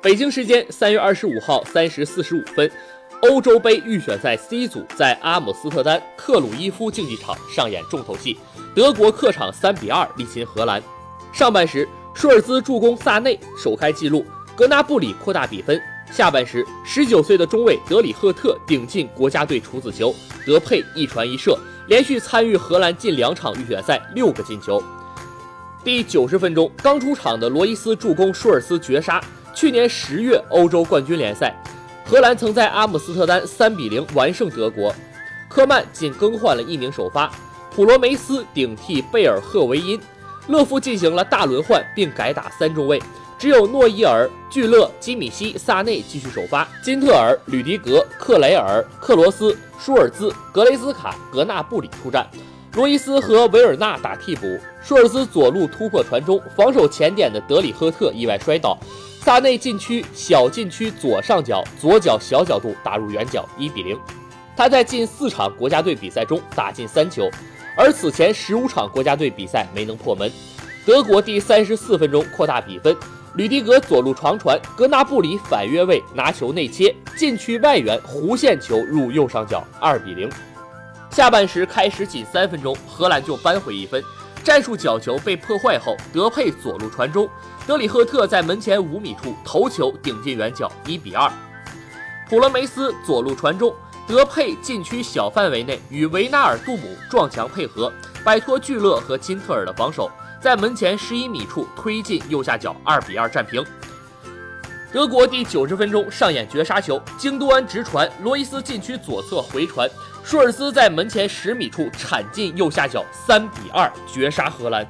北京时间三月二十五号三时四十五分，欧洲杯预选赛 C 组在阿姆斯特丹克鲁伊夫竞技场上演重头戏，德国客场三比二力擒荷兰。上半时，舒尔兹助攻萨内首开纪录，格纳布里扩大比分。下半时，十九岁的中卫德里赫特顶进国家队处子球，德佩一传一射，连续参与荷兰近两场预选赛六个进球。第九十分钟，刚出场的罗伊斯助攻舒尔斯绝杀。去年十月欧洲冠军联赛，荷兰曾在阿姆斯特丹三比零完胜德国。科曼仅更换了一名首发，普罗梅斯顶替贝尔赫维因，勒夫进行了大轮换并改打三中卫。只有诺伊尔、聚勒、基米希、萨内继续首发，金特尔、吕迪格、克雷尔、克罗斯、舒尔兹、格雷兹卡、格纳布里出战，罗伊斯和维尔纳打替补。舒尔兹左路突破传中，防守前点的德里赫特意外摔倒，萨内禁区小禁区左上角左脚小角度打入远角，一比零。他在近四场国家队比赛中打进三球，而此前十五场国家队比赛没能破门。德国第三十四分钟扩大比分。吕迪格左路长传，格纳布里反越位拿球内切，禁区外缘弧线球入右上角，二比零。下半时开始仅三分钟，荷兰就扳回一分。战术角球被破坏后，德佩左路传中，德里赫特在门前五米处头球顶进远角，一比二。普罗梅斯左路传中，德佩禁区小范围内与维纳尔杜姆撞墙配合，摆脱聚勒和金特尔的防守。在门前十一米处推进右下角，二比二战平。德国第九十分钟上演绝杀球，京都安直传，罗伊斯禁区左侧回传，舒尔斯在门前十米处铲进右下角，三比二绝杀荷兰。